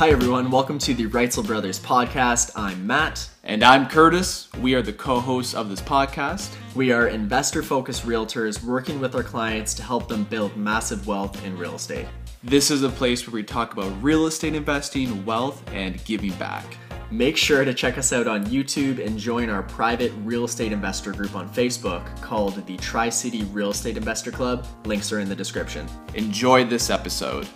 Hi, everyone. Welcome to the Reitzel Brothers podcast. I'm Matt. And I'm Kurtis. We are the co hosts of this podcast. We are investor focused realtors working with our clients to help them build massive wealth in real estate. This is a place where we talk about real estate investing, wealth, and giving back. Make sure to check us out on YouTube and join our private real estate investor group on Facebook called the Tri City Real Estate Investor Club. Links are in the description. Enjoy this episode.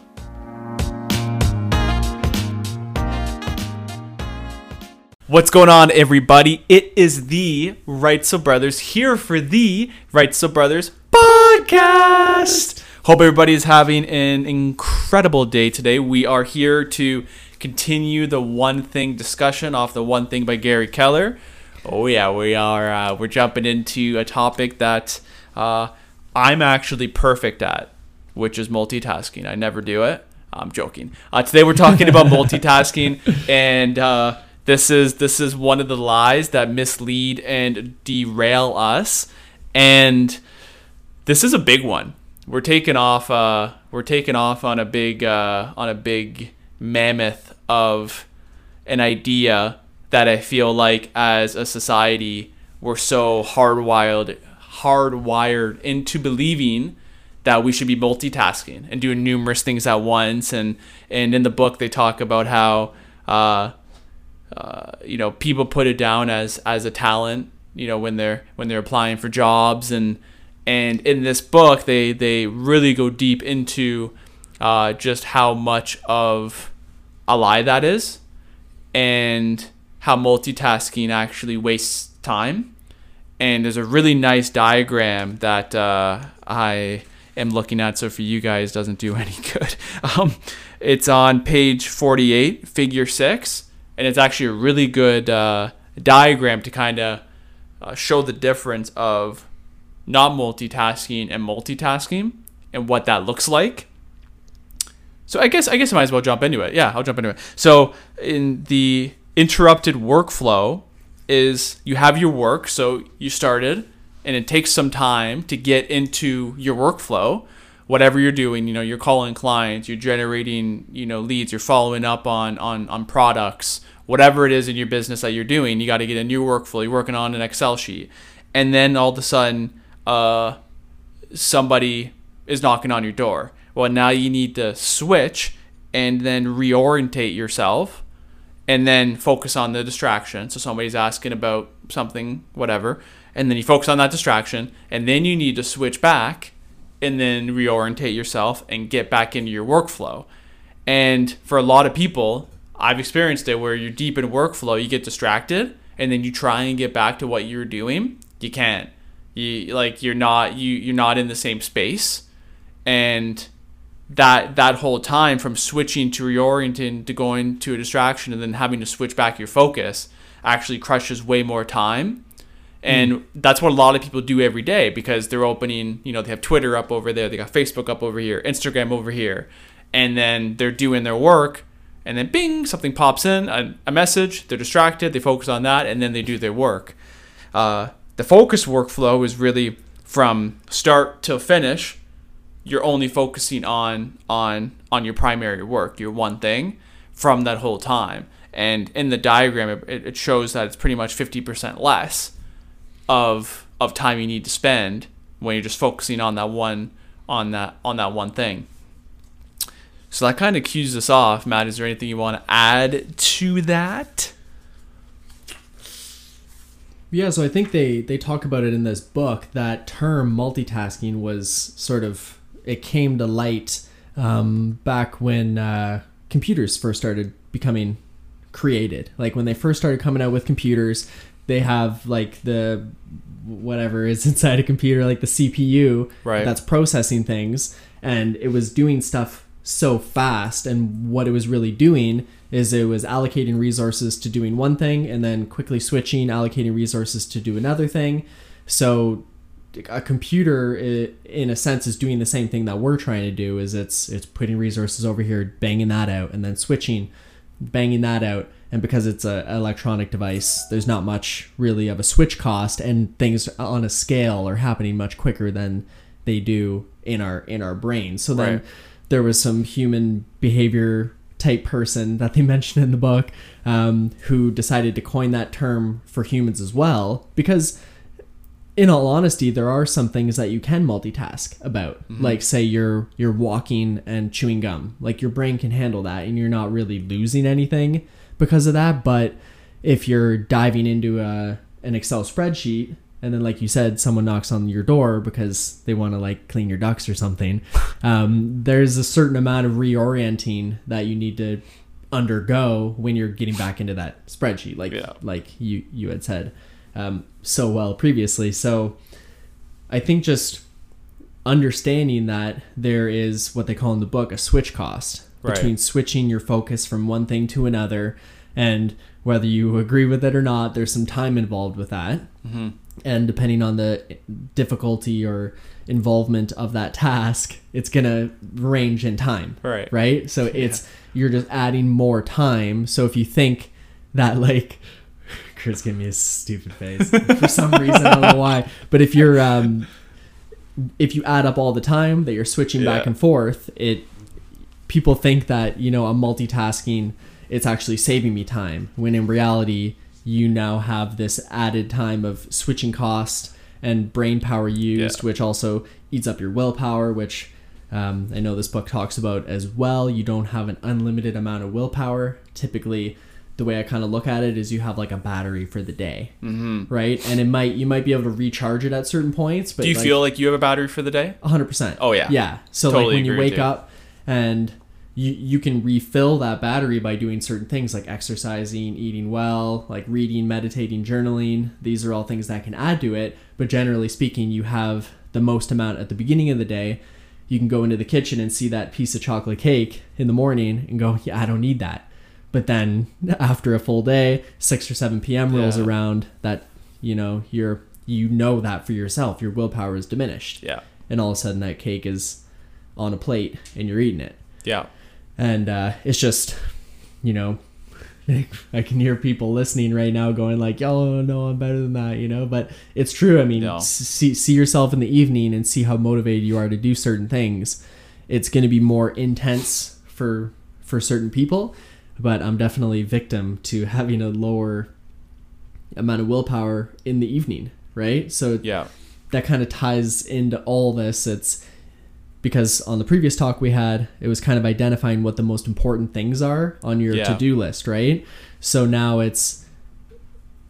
What's going on, everybody? It is the Reitzel Brothers here for the Reitzel Brothers podcast. Hope everybody is having an incredible day today. We are here to continue the one thing discussion off the one thing by Gary Keller. Oh yeah, we are. Uh, we're jumping into a topic that uh, I'm actually perfect at, which is multitasking. I never do it. I'm joking. Uh, today we're talking about multitasking and uh, this is this is one of the lies that mislead and derail us, and this is a big one. We're taking off. Uh, we're taking off on a big uh, on a big mammoth of an idea that I feel like as a society we're so hardwired hardwired into believing that we should be multitasking and doing numerous things at once and and in the book they talk about how uh, uh, you know people put it down as as a talent you know when they're when they're applying for jobs. And and in this book they they really go deep into uh, just how much of a lie that is and how multitasking actually wastes time. And there's a really nice diagram that uh, I am looking at. So for you guys doesn't do any good. Um, it's on page 48 figure 6 and it's actually a really good uh, diagram to kind of uh, show the difference of not multitasking and multitasking and what that looks like. So I guess I guess I might as well jump into it. Yeah, I'll jump into it. So in the interrupted workflow is you have your work, so you started and it takes some time to get into your workflow whatever you're doing you know you're calling clients you're generating you know leads you're following up on on on products whatever it is in your business that you're doing you got to get a new workflow you're working on an excel sheet. And then all of a sudden uh, somebody is knocking on your door. Well now you need to switch and then reorientate yourself and then focus on the distraction. So somebody's asking about something whatever and then you focus on that distraction and then you need to switch back and then reorientate yourself and get back into your workflow. And for a lot of people, I've experienced it where you're deep in workflow, you get distracted, and then you try and get back to what you're doing, you can't. You like you're not you you're not in the same space, and that that whole time from switching to reorienting to going to a distraction and then having to switch back your focus actually crushes way more time and mm. that's what a lot of people do every day because they're opening you know they have twitter up over there they got facebook up over here instagram over here and then they're doing their work and then bing something pops in a, a message they're distracted they focus on that and then they do their work. Uh, the focus workflow is really from start to finish you're only focusing on on on your primary work your one thing from that whole time. And in the diagram it, it shows that it's pretty much 50% less of of time you need to spend when you're just focusing on that one on that on that one thing. So that kind of cues us off. Matt, is there anything you want to add to that? Yeah, so I think they they talk about it in this book. That term multitasking was sort of it came to light um, back when uh, computers first started becoming created. Like when they first started coming out with computers, they have like the whatever is inside a computer, like the CPU right. that's processing things, and it was doing stuff so fast. And what it was really doing is it was allocating resources to doing one thing and then quickly switching, allocating resources to do another thing. So a computer in a sense is doing the same thing that we're trying to do is it's it's putting resources over here banging that out and then switching banging that out and because it's an electronic device there's not much really of a switch cost and things on a scale are happening much quicker than they do in our in our brains so then right. there was some human behavior type person that they mention in the book um, who decided to coin that term for humans as well because in all honesty there are some things that you can multitask about. Like say you're you're walking and chewing gum. Like your brain can handle that and you're not really losing anything because of that but if you're diving into a, an excel spreadsheet and then like you said someone knocks on your door because they want to like clean your ducks or something um, there's a certain amount of reorienting that you need to undergo when you're getting back into that spreadsheet like Yeah. like you you had said um, so well previously so i think just understanding that there is what they call in the book a switch cost Right. between switching your focus from one thing to another and whether you agree with it or not there's some time involved with that. Mm-hmm. and depending on the difficulty or involvement of that task it's gonna range in time. Right. right? So it's you're just adding more time. So if you think that like Chris giving me a stupid face. For some reason I don't know why. But if you're um if you add up all the time that you're switching back and forth it people think that you know I'm multitasking it's actually saving me time when in reality you now have this added time of switching cost and brain power used Yeah. which also eats up your willpower which um, i know this book talks about as well you don't have an unlimited amount of willpower typically the way i kind of look at it is you have like a battery for the day Mm-hmm. right and it might you might be able to recharge it at certain points but Do you like, feel like you have a battery for the day? 100%. Oh, yeah. Yeah. So Totally like when you wake up and you you can refill that battery by doing certain things like exercising, eating well, like reading, meditating, journaling. These are all things that can add to it, but generally speaking, you have the most amount at the beginning of the day. You can go into the kitchen and see that piece of chocolate cake in the morning and go, "Yeah, I don't need that." But then after a full day, 6 or 7 p.m. rolls Yeah. around that, you know, you're you know that for yourself. Your willpower is diminished Yeah. and all of a sudden that cake is on a plate and you're eating it Yeah. and uh, it's just you know i can hear people listening right now going like oh no i'm better than that you know but it's true i mean No. see, see yourself in the evening and see how motivated you are to do certain things it's going to be more intense for for certain people but i'm definitely victim to having a lower amount of willpower in the evening right so Yeah. that kind of ties into all this. It's because on the previous talk we had, it was kind of identifying what the most important things are on your Yeah. to do list, right? So now it's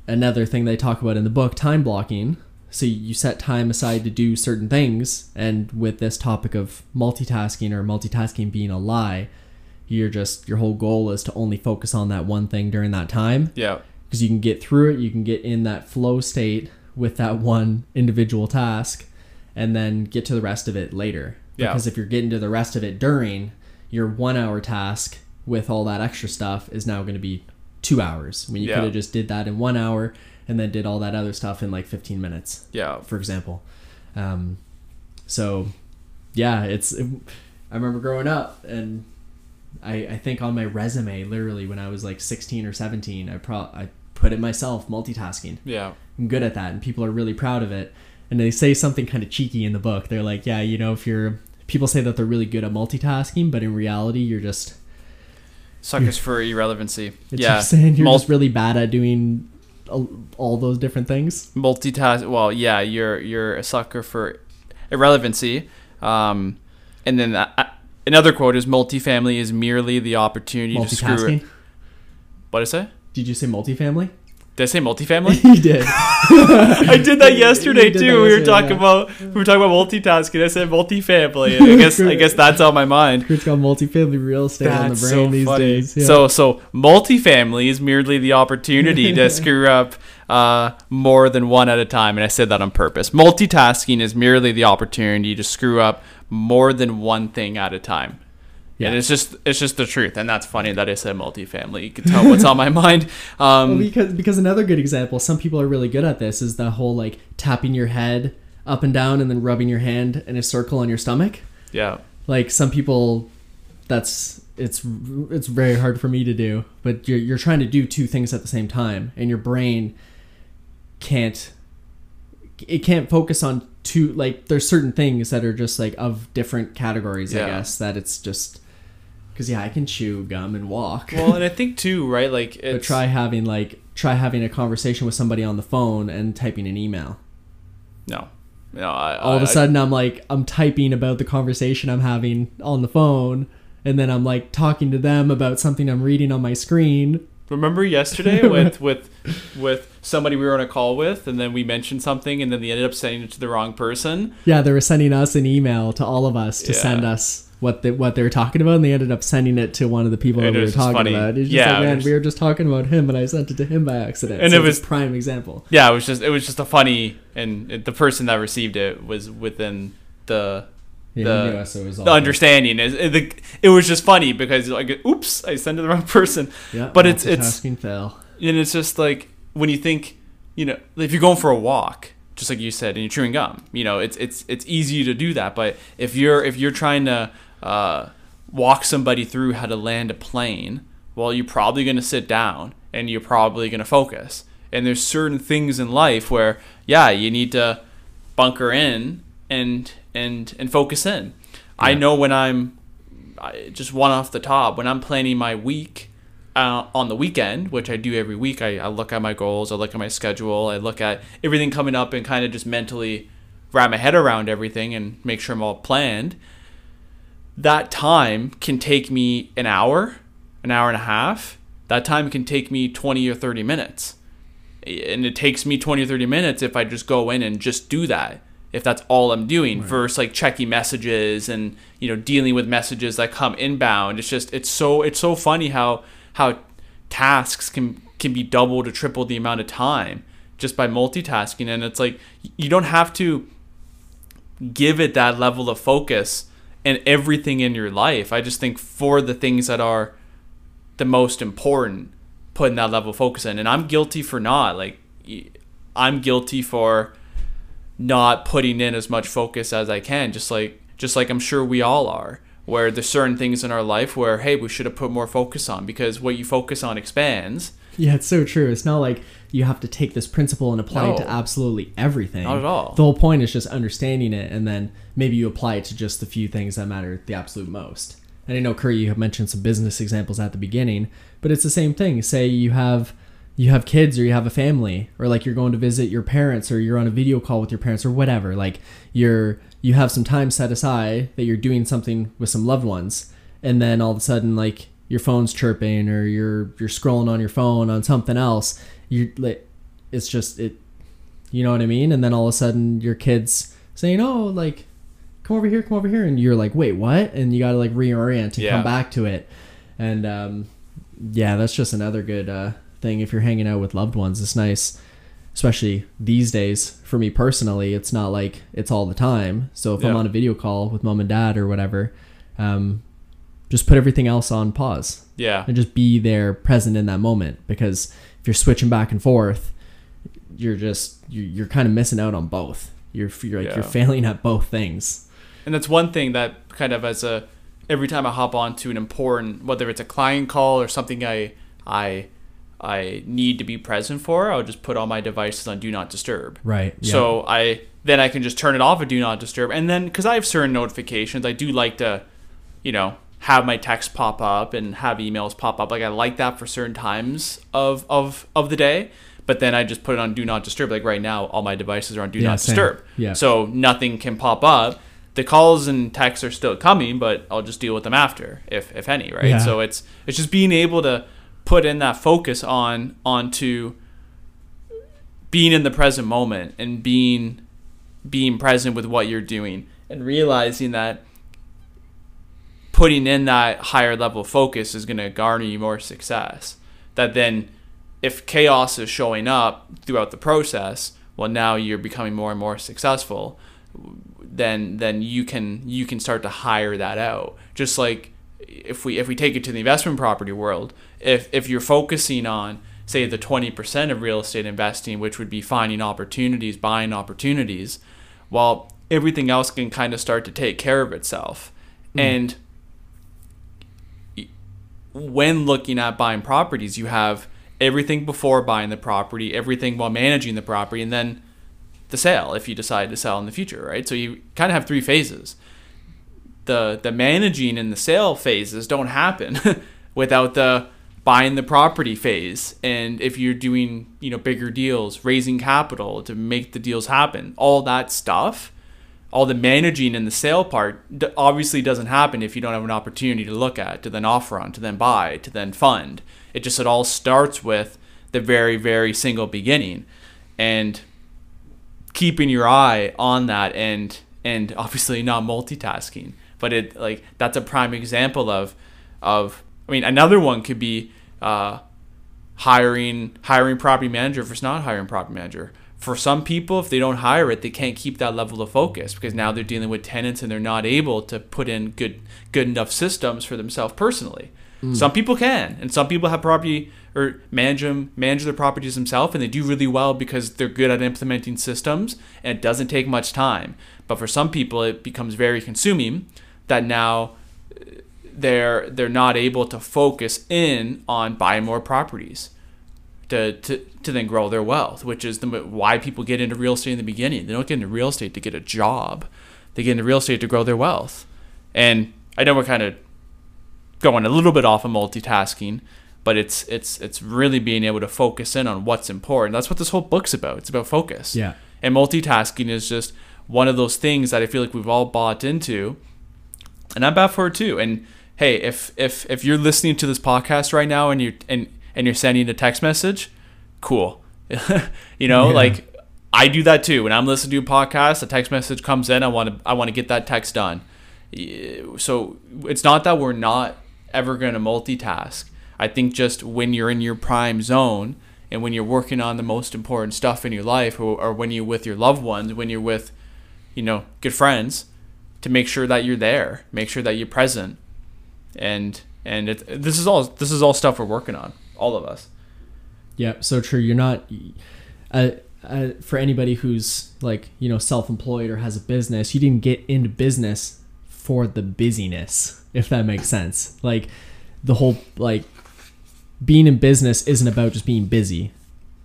another thing they talk about in the book time blocking. So you set time aside to do certain things, and with this topic of multitasking or multitasking being a lie, you're just your whole goal is to only focus on that one thing during that time Yeah. because you can get through it you can get in that flow state with that one individual task and then get to the rest of it later Yeah. because if you're getting to the rest of it during your one hour task with all that extra stuff is now going to be two hours when you Yeah. could have just did that in one hour and then did all that other stuff in like 15 minutes Yeah. for example um, so yeah it's i remember growing up and I, I think on my resume literally when i was like 16 or 17 i pro i put it myself multitasking Yeah. i'm good at that and people are really proud of it and they say something kind of cheeky in the book. They're like yeah you know if you're people say that they're really good at multitasking but in reality you're just Suckers for irrelevancy. it's yeah. just saying you're Mul- just really bad at doing all, all those different things. Multitask well yeah you're you're a sucker for irrelevancy. Um and then uh, uh, another quote is multifamily is merely the opportunity to screw it what did i say? Did you say multifamily did i say multifamily you did i did that yesterday did too that we were talking yeah. about we were talking about multitasking i said multifamily and i guess i guess that's on my mind Kurt's got multifamily real estate on the brain so these funny. days. Yeah. So so multifamily is merely the opportunity to screw up uh, more than one at a time, and I said that on purpose. Multitasking is merely the opportunity to screw up more than one thing at a time. Yeah. And it's just it's just the truth, and that's funny that I said multifamily. You can tell what's on my mind. Well, Um, because because another good example, some people are really good at this, is the whole like tapping your head up and down and then rubbing your hand in a circle on your stomach. yeah, Like some people, that's it's it's very hard for me to do. But you're you're trying to do two things at the same time, and your brain can't it can't focus on two like there's certain things that are just like of different categories i guess that it's just Because yeah, I can chew gum and walk. Well, and I think too, right? Like, but try having like try having a conversation with somebody on the phone and typing an email. no, no. I, All of a sudden, I'm like I'm typing about the conversation I'm having on the phone, and then I'm like talking to them about something I'm reading on my screen. Remember yesterday with with with somebody we were on a call with, and then we mentioned something, and then they ended up sending it to the wrong person. Yeah, they were sending us an email to all of us to Yeah. send us what they what they were talking about, and they ended up sending it to one of the people And that we were talking funny. about. It's just Yeah, like, man, we were just talking about him, and I sent it to him by accident. And So it was- prime example. Yeah, it was just it was just a funny, and it, the person that received it was within the Yeah, The- us, so it was the understanding. Is it, the, it was just funny because like, oops, I sent it to the wrong person. Yeah, but it's it's fail. and it's just like when you think, you know, if you're going for a walk, just like you said, and you're chewing gum, you know, it's it's it's easy to do that. But if you're if you're trying to uh, walk somebody through how to land a plane, well, you're probably going to sit down and you're probably going to focus. And there's certain things in life where, yeah, you need to bunker in and and and focus in. I know when I'm I, just one off the top when I'm planning my week uh, on the weekend, which I do every week. I, I look at my goals, I look at my schedule, I look at everything coming up, and kind of just mentally wrap my head around everything and make sure I'm all planned. That time can take me an hour, an hour and a half. That time can take me 20 or 30 minutes. And it takes me 20 or 30 minutes if I just go in and just do that. If that's all I'm doing versus like checking messages and you know dealing with messages that come inbound. It's just it's so it's so funny how how tasks can can be double to triple the amount of time just by multitasking and it's like you don't have to give it that level of focus in everything in your life. I just think for the things that are the most important, putting that level of focus in. And I'm guilty for not. Like, i'm guilty for not putting in as much focus as I can. Just like, just like I'm sure we all are. Where there's certain things in our life where, hey, we should have put more focus on because what you focus on expands. Yeah, it's so true. It's not like you have to take this principle and apply it to absolutely everything. Not at all. The whole point is just understanding it, and then maybe you apply it to just the few things that matter the absolute most. And I know Curry, you have mentioned some business examples at the beginning, but it's the same thing. Say you have you have kids or you have a family or like you're going to visit your parents or you're on a video call with your parents or whatever like you're you have some time set aside that you're doing something with some loved ones and then all of a sudden like your phone's chirping or you're you're scrolling on your phone on something else you like it's just it you know what i mean? And then all of a sudden your kids saying oh like come over here come over here. And you're like wait what? And you gotta like reorient and Yeah. come back to it. And um yeah that's just another good uh thing if you're hanging out with loved ones. It's nice especially these days for me personally it's not like it's all the time. So if i'm on a video call with mom and dad or whatever um just put everything else on pause. Yeah. and just be there present in that moment because if you're switching back and forth you're just you're, you're kind of missing out on both. You're, you're like Yeah. you're failing at both things. And that's one thing that kind of as a every time I hop onto an important whether it's a client call or something I I I need to be present for, I'll just put all my devices on do not disturb. right yeah. So I then I can just turn it off at do not disturb and then cuz I have certain notifications, I do like to you know have my text pop up and have emails pop up like I like that for certain times of of of the day. But then I just put it on do not disturb. Like right now, all my devices are on do Yeah, not same. disturb. Yeah. So nothing can pop up. The calls and texts are still coming, but I'll just deal with them after, if if any, right? Yeah. So it's it's just being able to put in that focus on onto being in the present moment and being being present with what you're doing and realizing that putting in that higher level focus is going to garner you more success. That then if chaos is showing up throughout the process well now you're becoming more and more successful then then you can you can start to hire that out. Just like if we if we take it to the investment property world if if you're focusing on say the 20% of real estate investing which would be finding opportunities buying opportunities well everything else can kind of start to take care of itself hmm. and when looking at buying properties, you have everything before buying the property, everything while managing the property, and then the sale if you decide to sell in the future, right? So you kind of have three phases. the the managing and the sale phases don't happen without the buying the property phase and if you're doing you know bigger deals raising capital to make the deals happen all that stuff all the managing and the sale part obviously doesn't happen if you don't have an opportunity to look at to then offer on to then buy to then fund. It just it all starts with the very very single beginning and keeping your eye on that and and obviously not multitasking. But it like that's a prime example of of i mean another one could be uh, hiring hiring property manager versus not hiring property manager. For some people if they don't hire it they can't keep that level of focus because now they're dealing with tenants and they're not able to put in good good enough systems for themselves personally. Some people can and some people have property or manage them manage their properties themselves and they do really well because they're good at implementing systems and it doesn't take much time. But for some people it becomes very consuming that now they're they're not able to focus in on buying more properties to, to, to then grow their wealth, which is the why people get into real estate in the beginning. They don't get into real estate to get a job; they get into real estate to grow their wealth. And I know we're kind of going a little bit off of multitasking, but it's it's it's really being able to focus in on what's important. That's what this whole book's about. It's about focus. Yeah. And multitasking is just one of those things that I feel like we've all bought into, and I'm bad for it too. And hey, if if if you're listening to this podcast right now and you and and you're sending a text message, cool. you know, Yeah. like I do that too. When I'm listening to a podcast, a text message comes in. I want to I want to get that text done. So it's not that we're not ever going to multitask. I think just when you're in your prime zone and when you're working on the most important stuff in your life, or, or when you're with your loved ones, when you're with, you know, good friends, to make sure that you're there, make sure that you're present, and and it, this is all this is all stuff we're working on, all of us. Yeah, so true. You're not. Uh, uh, for anybody who's like you know self-employed or has a business, you didn't get into business for the busyness, if that makes sense. Like the whole like being in business isn't about just being busy.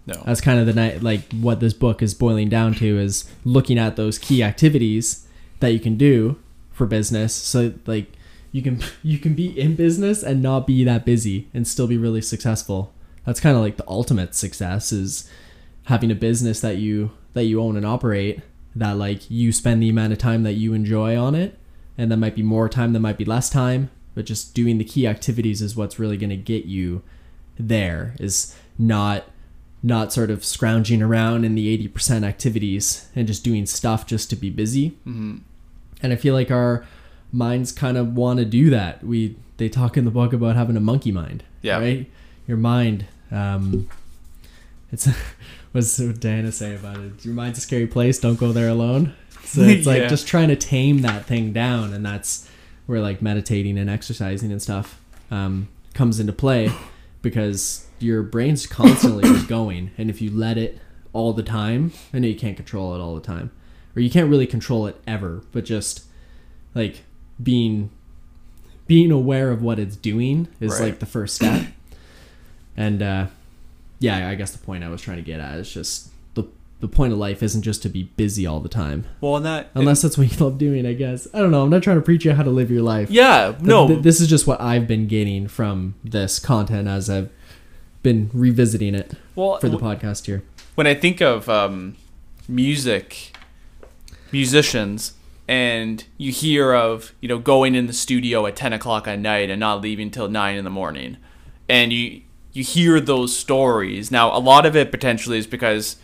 No, That's kind of the night like what this book is boiling down to is looking at those key activities that you can do for business. So like you can you can be in business and not be that busy and still be really successful. That's kind of like the ultimate success is having a business that you that you own and operate that like you spend the amount of time that you enjoy on it. And that might be more time that might be less time but just doing the key activities is what's really going to get you there is not not sort of scrounging around in the 80% activities and just doing stuff just to be busy. Hmm and i feel like our minds kind of want to do that we they talk in the book about having a monkey mind Yeah. right your mind um it's what's what Diana say about it your mind's a scary place don't go there alone so it's like Yeah. just trying to tame that thing down and that's where like meditating and exercising and stuff um, comes into play because your brain's constantly just going and if you let it all the time i know you can't control it all the time or you can't really control it ever but just like being being aware of what it's doing is Right. like the first step. And uh yeah i guess the point i was trying to get at is just the the point of life isn't just to be busy all the time. Well, and that unless that's what you love doing i guess. I don't know. I'm not trying to preach you how to live your life. Yeah, Th- no, th- this is just what i've been getting from this content as i've been revisiting it well, for the podcast here. when I think of um, music, musicians, and you hear of you know going in the studio at ten o'clock at night and not leaving till nine in the morning, and you you hear those stories. Now a lot of it potentially is because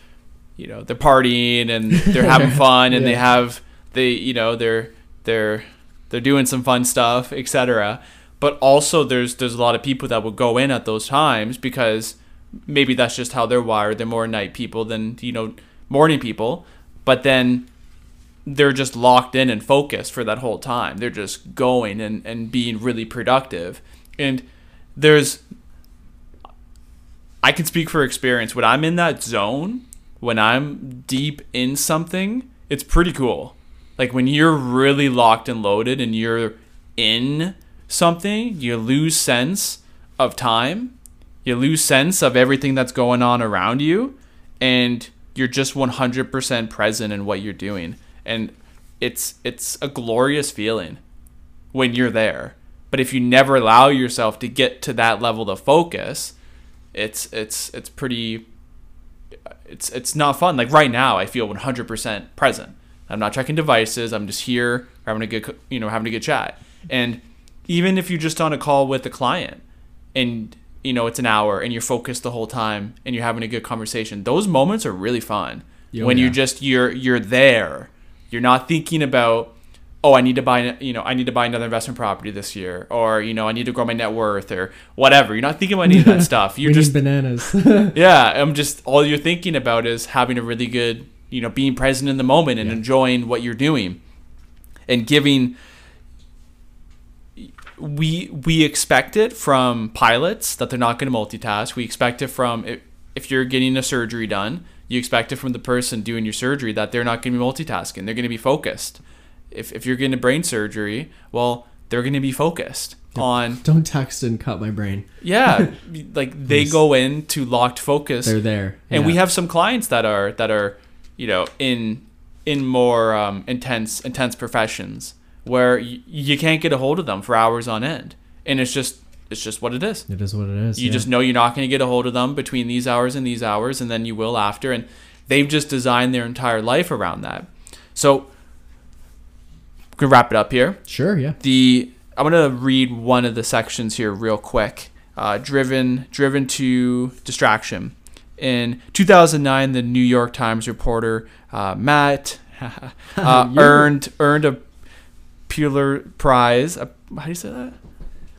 you know they're partying and they're having fun and they have they you know they're they're they're doing some fun stuff etc but also there's there's a lot of people that will go in at those times because maybe that's just how they're wired. They're more night people than you know morning people. But then they're just locked in and focused for that whole time they're just going and, and being really productive and there's I can speak for experience. When I'm in that zone, when I'm deep in something, it's pretty cool. Like when you're really locked and loaded and you're in something, you lose sense of time. You lose sense of everything that's going on around you and you're just 100% present in what you're doing. And it's it's a glorious feeling. when you're there. But if you never allow yourself to get to that level of focus, it's it's it's pretty it's it's not fun. Like right now, I feel 100% present. I'm not checking devices. I'm just here having a good you know having a good chat. And even if you're just on a call with a client and you know it's an hour and you're focused the whole time and you're having a good conversation, those moments are really fun. Oh, when yeah. you just you're you're there. You're not thinking about oh, I need to buy, you know, I need to buy another investment property this year, or you know, I need to grow my net worth, or whatever. You're not thinking about any of that stuff. You're just bananas. yeah, I'm just all you're thinking about is having a really good, you know, being present in the moment and Yeah. enjoying what you're doing, and giving. We we expect it from pilots that they're not going to multitask. We expect it from if, if you're getting a surgery done, you expect it from the person doing your surgery that they're not going to be multitasking. They're going to be focused. If if you're getting a brain surgery, well, they're going to be focused on Don't text and cut my brain. yeah, like they go into locked focus They're there. and we have some clients that are that are you know in in more um, intense intense professions where y- you can't get a hold of them for hours on end and it's just it's just what it is It is what it is. you yeah. just know you're not going to get a hold of them between these hours and these hours and then you will after and they've just designed their entire life around that so we can wrap it up here Sure, yeah. the I'm gonna read one of the sections here real quick. Uh, driven driven to distraction. In 2009, the New York Times reporter uh, Matt uh, earned earned a Pulitzer Prize. A, how do you say that?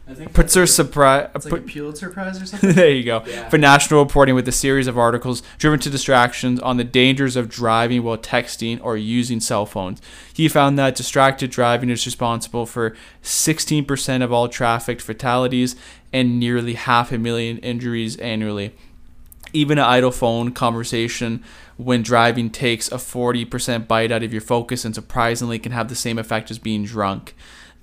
I think Pulitzer surprise. it's like a uh, Pulitzer Prize or something. there you go. Yeah. For national reporting with a series of articles driven to distractions on the dangers of driving while texting or using cell phones. He found that distracted driving is responsible for 16% of all traffic fatalities and nearly half a million injuries annually. Even an idle phone conversation when driving takes a 40% bite out of your focus and surprisingly can have the same effect as being drunk.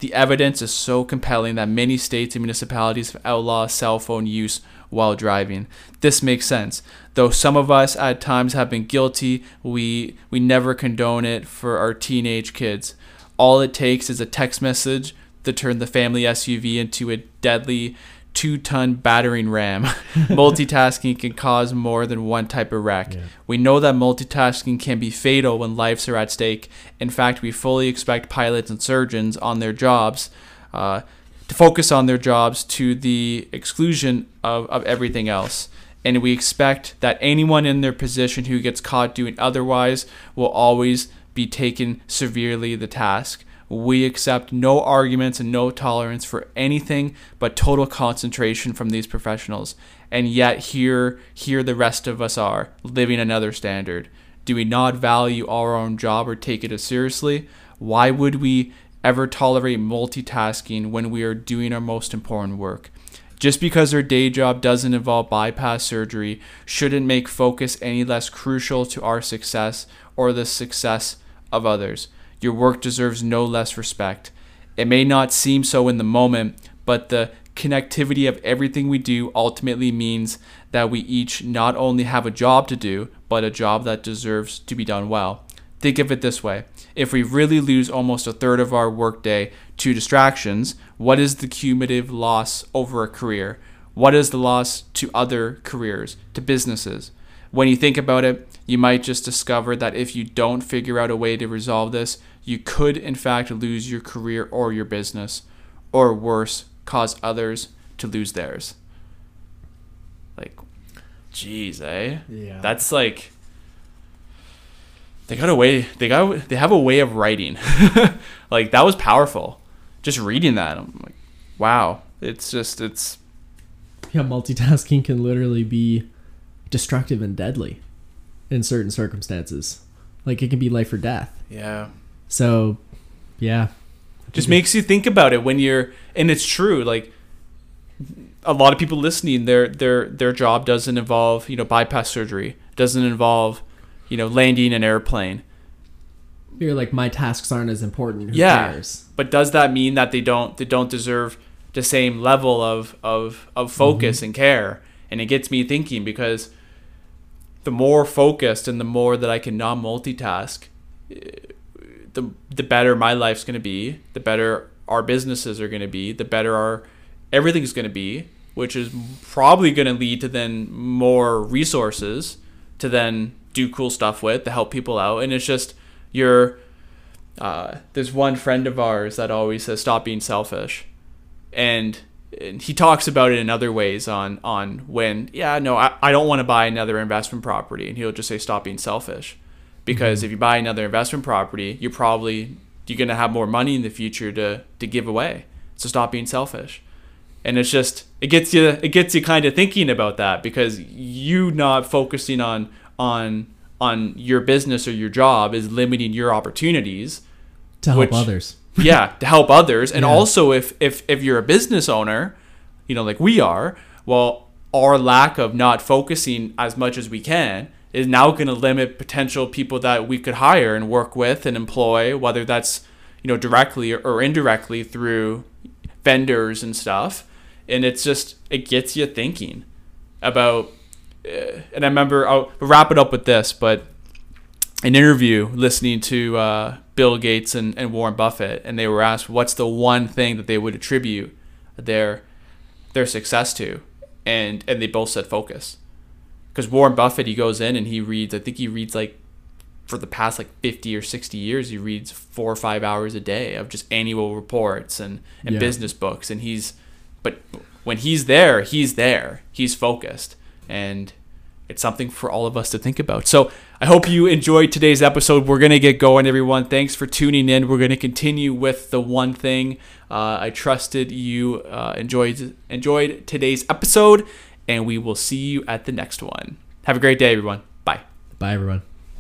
The evidence is so compelling that many states and municipalities have outlawed cell phone use while driving. This makes sense. Though some of us at times have been guilty, we we never condone it for our teenage kids. All it takes is a text message to turn the family SUV into a deadly two-ton battering ram. Multitasking can cause more than one type of wreck. Yeah. We know that multitasking can be fatal when lives are at stake. In fact, we fully expect pilots and surgeons on their jobs uh, to focus on their jobs to the exclusion of, of everything else. And we expect that anyone in their position who gets caught doing otherwise will always be taken severely the task. We accept no arguments and no tolerance for anything but total concentration from these professionals. And yet here here the rest of us are, living another standard. Do we not value our own job or take it as seriously? Why would we ever tolerate multitasking when we are doing our most important work? Just because our day job doesn't involve bypass surgery shouldn't make focus any less crucial to our success or the success of others. Your work deserves no less respect. It may not seem so in the moment, but the connectivity of everything we do ultimately means that we each not only have a job to do, but a job that deserves to be done well. Think of it this way if we really lose almost a third of our workday to distractions, what is the cumulative loss over a career? What is the loss to other careers, to businesses? When you think about it, you might just discover that if you don't figure out a way to resolve this, you could in fact lose your career or your business, or worse, cause others to lose theirs. Like, jeez, eh? Yeah. That's like they got a way. They got. They have a way of writing. like that was powerful. Just reading that, I'm like, wow. It's just it's yeah, multitasking can literally be destructive and deadly in certain circumstances. Like it can be life or death. yeah. So, yeah. just makes you think about it when you're and it's true like a lot of people listening their their their job doesn't involve you know bypass surgery doesn't involve you know landing an airplane You're like my tasks aren't as important. Who Yeah. cares? but does that mean that they don't they don't deserve the same level of of of focus mm-hmm. and care and it gets me thinking because the more focused and the more that I can not multitask the the better my life's going to be the better our businesses are going to be, the better our everything's going to be, which is probably going to lead to then more resources to then do cool stuff with to help people out. And it's just you're. Uh, there's one friend of ours that always says, "Stop being selfish," and, and he talks about it in other ways on on when yeah no I, I don't want to buy another investment property and he'll just say stop being selfish because Mm-hmm. if you buy another investment property you're probably you're going to have more money in the future to to give away so stop being selfish and it's just it gets you it gets you kind of thinking about that because you not focusing on on on your business or your job is limiting your opportunities to help Which- others. yeah to help others and Yeah. also if if if you're a business owner you know like we are well our lack of not focusing as much as we can is now going to limit potential people that we could hire and work with and employ whether that's you know directly or, indirectly through vendors and stuff and it's just it gets you thinking about uh, and i remember i'll wrap it up with this but an interview listening to uh, Bill Gates and, and Warren Buffett, and they were asked what's the one thing that they would attribute their their success to, and and they both said focus, because Warren Buffett he goes in and he reads I think he reads like for the past like 50 or 60 years he reads four or five hours a day of just annual reports and, and Yeah. business books and he's but when he's there he's there. He's focused. And it's something for all of us to think about. So I hope you enjoyed today's episode. We're going to get going, everyone. Thanks for tuning in. We're going to continue with the one thing. Uh, I trusted you uh, enjoyed enjoyed today's episode, and we will see you at the next one. Have a great day, everyone. Bye. Bye, everyone.